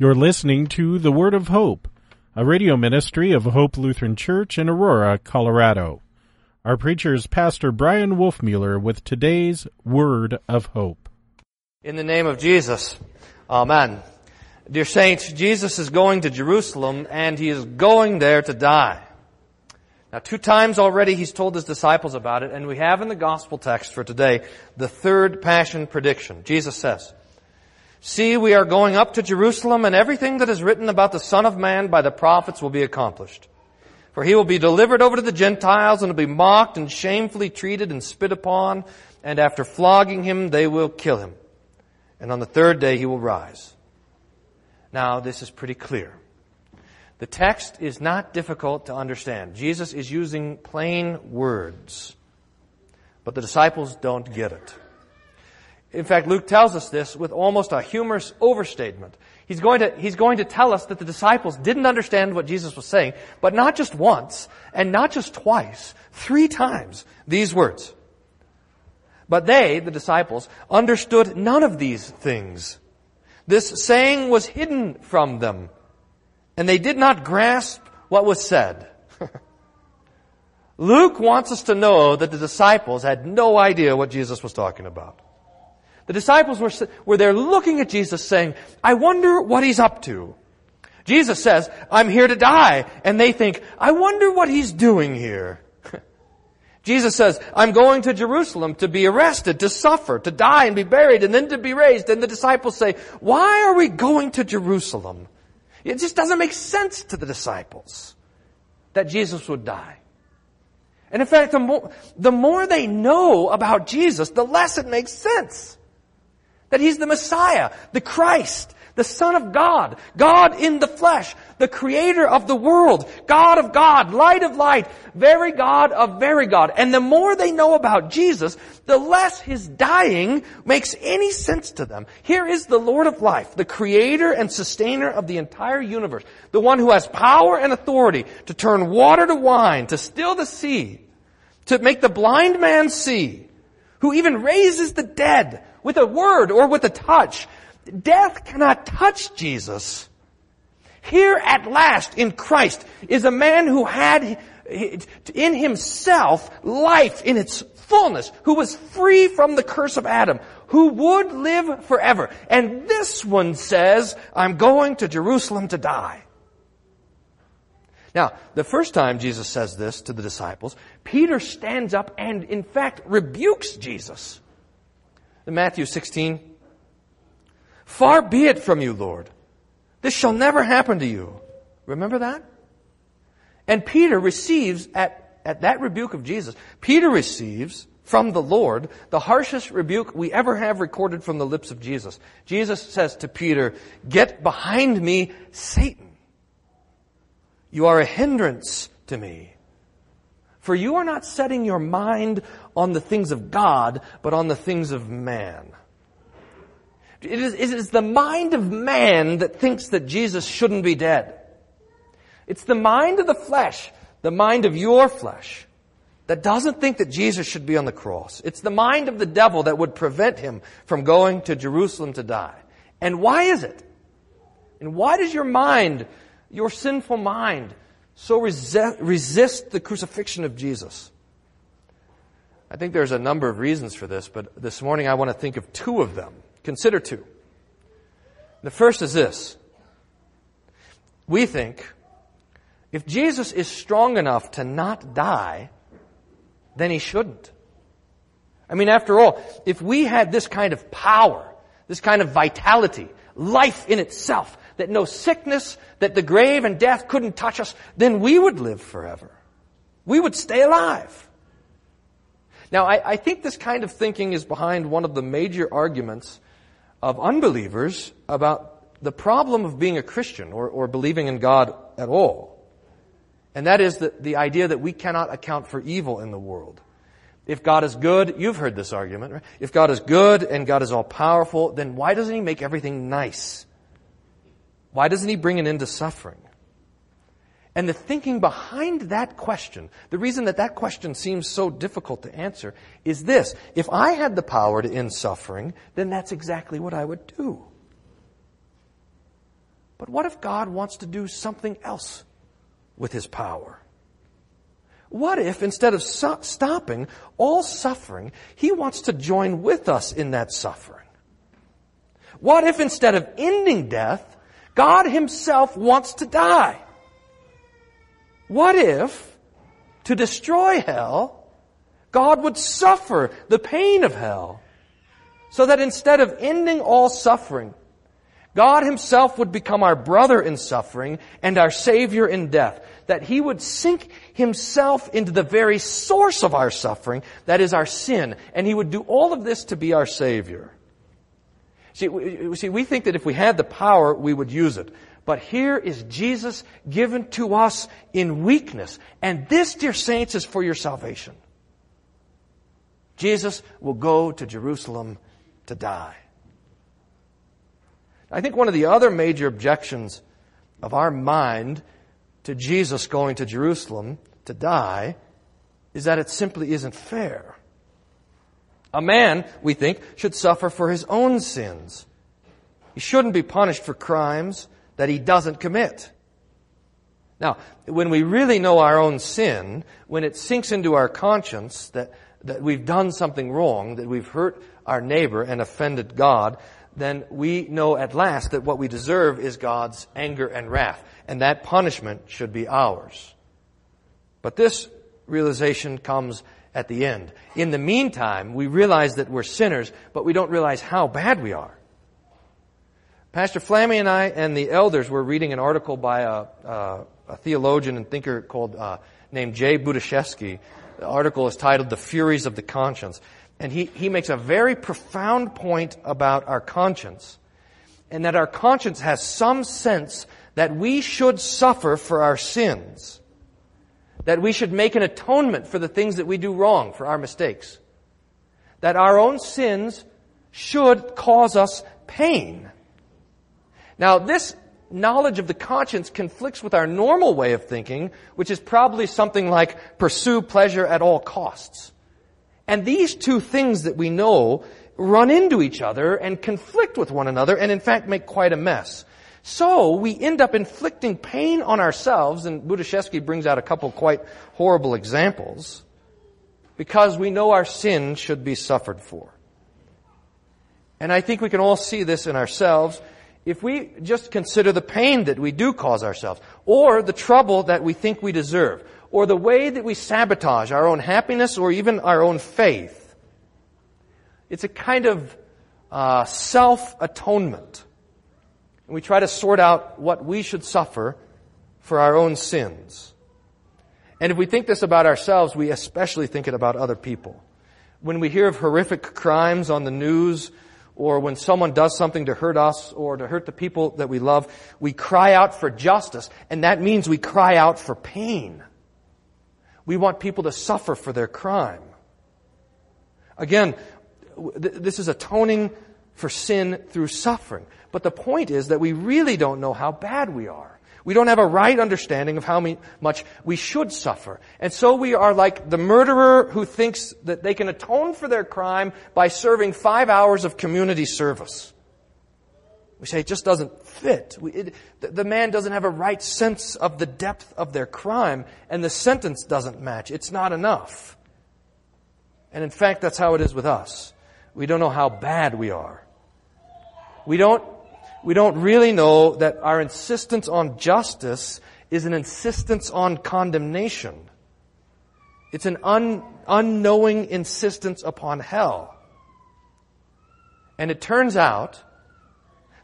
You're listening to The Word of Hope, a radio ministry of Hope Lutheran Church in Aurora, Colorado. Our preacher is Pastor Brian Wolfmueller with today's Word of Hope. In the name of Jesus, Amen. Dear saints, Jesus is going to Jerusalem and he is going there to die. Now, two times already he's told his disciples about it, and we have in the gospel text for today the third passion prediction. Jesus says, See, we are going up to Jerusalem, and everything that is written about the Son of Man by the prophets will be accomplished. For he will be delivered over to the Gentiles and will be mocked and shamefully treated and spit upon, and after flogging him, they will kill him. And on the third day he will rise. Now, this is pretty clear. The text is not difficult to understand. Jesus is using plain words, but the disciples don't get it. In fact, Luke tells us this with almost a humorous overstatement. He's going to, he's going to tell us that the disciples didn't understand what Jesus was saying, but not just once, and not just twice, three times, these words. But they, the disciples, understood none of these things. This saying was hidden from them and they did not grasp what was said. Luke wants us to know that the disciples had no idea what Jesus was talking about. The disciples were, were there looking at Jesus saying, I wonder what he's up to. Jesus says, I'm here to die. And they think, I wonder what he's doing here. Jesus says, I'm going to Jerusalem to be arrested, to suffer, to die and be buried, and then to be raised. And the disciples say, why are we going to Jerusalem? It just doesn't make sense to the disciples that Jesus would die. And in fact, the more, the more they know about Jesus, the less it makes sense. That He's the Messiah, the Christ, the Son of God, God in the flesh, the creator of the world, God of God, light of light, very God of very God. And the more they know about Jesus, the less his dying makes any sense to them. Here is the Lord of life, the creator and sustainer of the entire universe, the one who has power and authority to turn water to wine, to still the sea, to make the blind man see, who even raises the dead with a word or with a touch, Death cannot touch Jesus. Here at last in Christ is a man who had in himself life in its fullness, who was free from the curse of Adam, who would live forever. And this one says, I'm going to Jerusalem to die. Now, the first time Jesus says this to the disciples, Peter stands up and in fact rebukes Jesus. In Matthew 16, Far be it from you, Lord. This shall never happen to you. Remember that? And Peter receives at, at that rebuke of Jesus, Peter receives from the Lord the harshest rebuke we ever have recorded from the lips of Jesus. Jesus says to Peter, get behind me, Satan. You are a hindrance to me. For you are not setting your mind on the things of God, but on the things of man. It is, it is the mind of man that thinks that Jesus shouldn't be dead. It's the mind of the flesh, the mind of your flesh, that doesn't think that Jesus should be on the cross. It's the mind of the devil that would prevent him from going to Jerusalem to die. And why is it? And why does your mind, your sinful mind, so resist, resist the crucifixion of Jesus? I think there's a number of reasons for this, but this morning I want to think of two of them. Consider two. The first is this. We think if Jesus is strong enough to not die, then he shouldn't. I mean, after all, if we had this kind of power, this kind of vitality, life in itself, that no sickness, that the grave and death couldn't touch us, then we would live forever. We would stay alive. Now, I, I think this kind of thinking is behind one of the major arguments of unbelievers about the problem of being a Christian or, or believing in God at all. And that is the, the idea that we cannot account for evil in the world. If God is good, you've heard this argument, right? If God is good and God is all powerful, then why doesn't He make everything nice? Why doesn't He bring an end to suffering? And the thinking behind that question, the reason that that question seems so difficult to answer is this. If I had the power to end suffering, then that's exactly what I would do. But what if God wants to do something else with His power? What if instead of stopping all suffering, He wants to join with us in that suffering? What if instead of ending death, God Himself wants to die? What if, to destroy hell, God would suffer the pain of hell so that instead of ending all suffering, God himself would become our brother in suffering and our savior in death. That he would sink himself into the very source of our suffering, that is our sin, and he would do all of this to be our savior. See, we, see, we think that if we had the power, we would use it. But here is Jesus given to us in weakness. And this, dear saints, is for your salvation. Jesus will go to Jerusalem to die. I think one of the other major objections of our mind to Jesus going to Jerusalem to die is that it simply isn't fair. A man, we think, should suffer for his own sins. He shouldn't be punished for crimes that he doesn't commit. Now, when we really know our own sin, when it sinks into our conscience that, that we've done something wrong, that we've hurt our neighbor and offended God, then we know at last that what we deserve is God's anger and wrath, and that punishment should be ours. But this realization comes at the end. In the meantime, we realize that we're sinners, but we don't realize how bad we are. Pastor Flammy and I and the elders were reading an article by a, a theologian and thinker called uh, named Jay Budziszewski. The article is titled "The Furies of the Conscience," and he he makes a very profound point about our conscience, and that our conscience has some sense that we should suffer for our sins, that we should make an atonement for the things that we do wrong, for our mistakes, that our own sins should cause us pain now, this knowledge of the conscience conflicts with our normal way of thinking, which is probably something like pursue pleasure at all costs. And these two things that we know run into each other and conflict with one another and in fact make quite a mess. So we end up inflicting pain on ourselves, and Budziszewski brings out a couple quite horrible examples, because we know our sin should be suffered for. And I think we can all see this in ourselves if we just consider the pain that we do cause ourselves, or the trouble that we think we deserve, or the way that we sabotage our own happiness or even our own faith, it's a kind of uh, self atonement. And we try to sort out what we should suffer for our own sins. And if we think this about ourselves, we especially think it about other people. When we hear of horrific crimes on the news, or when someone does something to hurt us or to hurt the people that we love, we cry out for justice, and that means we cry out for pain. We want people to suffer for their crime. Again, this is atoning for sin through suffering. But the point is that we really don't know how bad we are. We don't have a right understanding of how much we should suffer. And so we are like the murderer who thinks that they can atone for their crime by serving five hours of community service. We say it just doesn't fit. We, it, the, the man doesn't have a right sense of the depth of their crime, and the sentence doesn't match. It's not enough. And in fact, that's how it is with us. We don't know how bad we are. We don't we don't really know that our insistence on justice is an insistence on condemnation. It's an un, unknowing insistence upon hell. And it turns out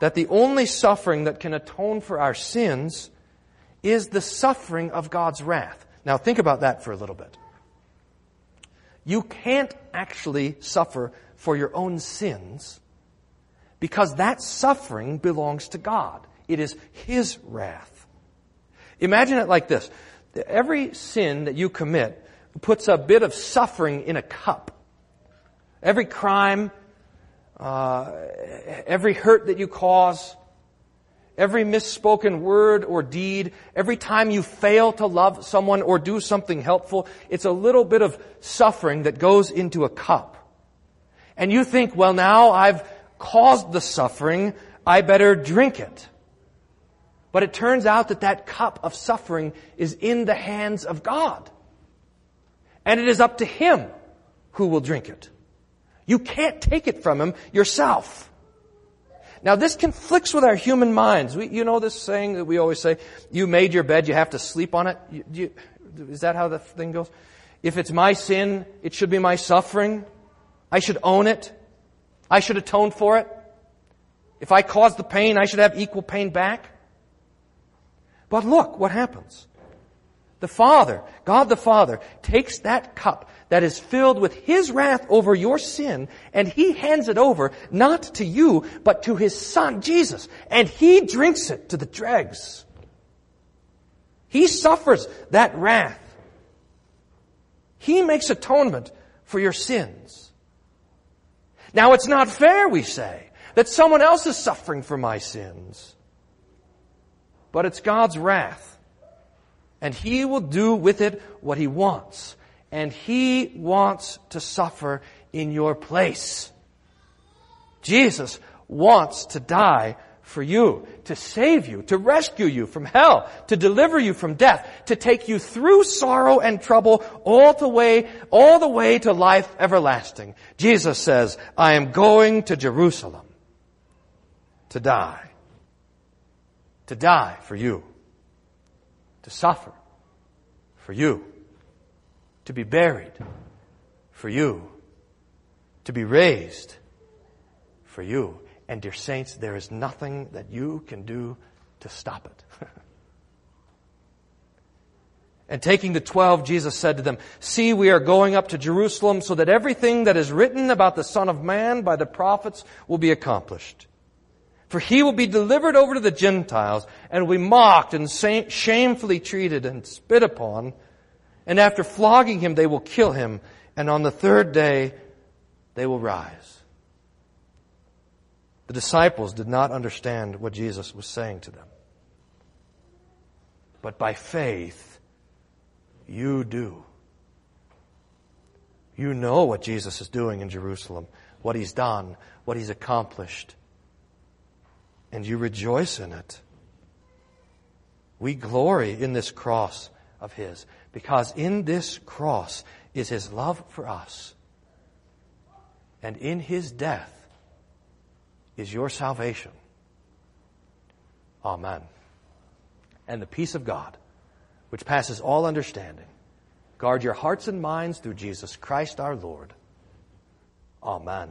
that the only suffering that can atone for our sins is the suffering of God's wrath. Now think about that for a little bit. You can't actually suffer for your own sins because that suffering belongs to God. It is His wrath. Imagine it like this. Every sin that you commit puts a bit of suffering in a cup. Every crime, uh, every hurt that you cause, every misspoken word or deed, every time you fail to love someone or do something helpful, it's a little bit of suffering that goes into a cup. And you think, well now I've caused the suffering, I better drink it. But it turns out that that cup of suffering is in the hands of God. And it is up to Him who will drink it. You can't take it from Him yourself. Now this conflicts with our human minds. We, you know this saying that we always say, you made your bed, you have to sleep on it? You, you, is that how the thing goes? If it's my sin, it should be my suffering. I should own it. I should atone for it. If I caused the pain, I should have equal pain back. But look what happens. The Father, God the Father, takes that cup that is filled with His wrath over your sin and He hands it over not to you, but to His Son, Jesus. And He drinks it to the dregs. He suffers that wrath. He makes atonement for your sins. Now it's not fair, we say, that someone else is suffering for my sins. But it's God's wrath. And He will do with it what He wants. And He wants to suffer in your place. Jesus wants to die for you, to save you, to rescue you from hell, to deliver you from death, to take you through sorrow and trouble all the way, all the way to life everlasting. Jesus says, I am going to Jerusalem to die. To die for you. To suffer for you. To be buried for you. To be raised for you. And dear saints, there is nothing that you can do to stop it. and taking the twelve, Jesus said to them, See, we are going up to Jerusalem so that everything that is written about the Son of Man by the prophets will be accomplished. For he will be delivered over to the Gentiles and will be mocked and shamefully treated and spit upon. And after flogging him, they will kill him. And on the third day, they will rise. The disciples did not understand what Jesus was saying to them. But by faith, you do. You know what Jesus is doing in Jerusalem, what he's done, what he's accomplished. And you rejoice in it. We glory in this cross of his because in this cross is his love for us. And in his death, is your salvation. Amen. And the peace of God, which passes all understanding, guard your hearts and minds through Jesus Christ our Lord. Amen.